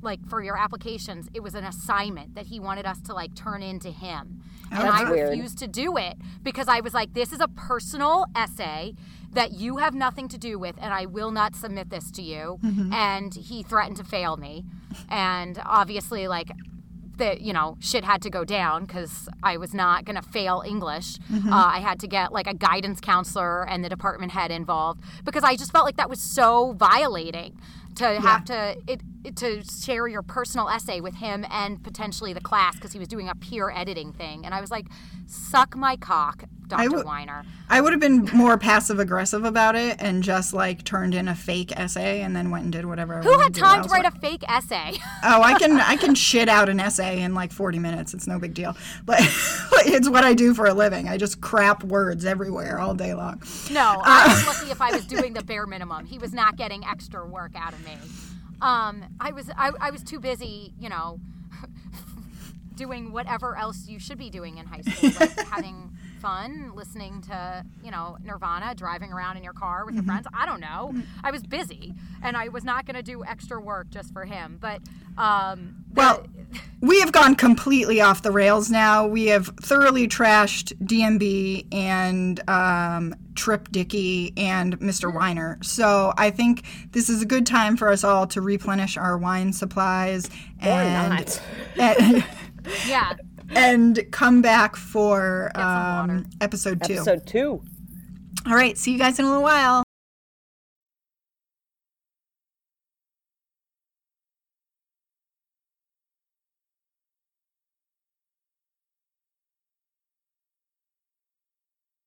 like for your applications, it was an assignment that he wanted us to like turn into him. Oh, and That's I weird. refused to do it because I was like, this is a personal essay that you have nothing to do with, and I will not submit this to you. Mm-hmm. And he threatened to fail me. And obviously, like, that you know shit had to go down because I was not going to fail English. Uh, I had to get like a guidance counselor and the department head involved because I just felt like that was so violating to have to it, it to share your personal essay with him and potentially the class because he was doing a peer editing thing. And I was like, suck my cock, Dr. would- Weiner. I would have been more passive aggressive about it and just like turned in a fake essay and then went and did whatever. Who had time to write a fake essay? Oh, I can I can shit out an essay in like 40 minutes. It's no big deal. But it's what I do for a living. I just crap words everywhere all day long. No, I was lucky if I was doing the bare minimum. He was not getting extra work out of me. Um, I was I, I was too busy, you know, doing whatever else you should be doing in high school, like having fun, listening to you know Nirvana, driving around in your car with your friends. I don't know. I was busy, and I was not going to do extra work just for him. But um, the- Well, we have gone completely off the rails now. We have thoroughly trashed DMB and um, Trip Dicky and Mr. Weiner. So I think this is a good time for us all to replenish our wine supplies and not. and, yeah. And come back for um, episode two. Episode two. All right, see you guys in a little while.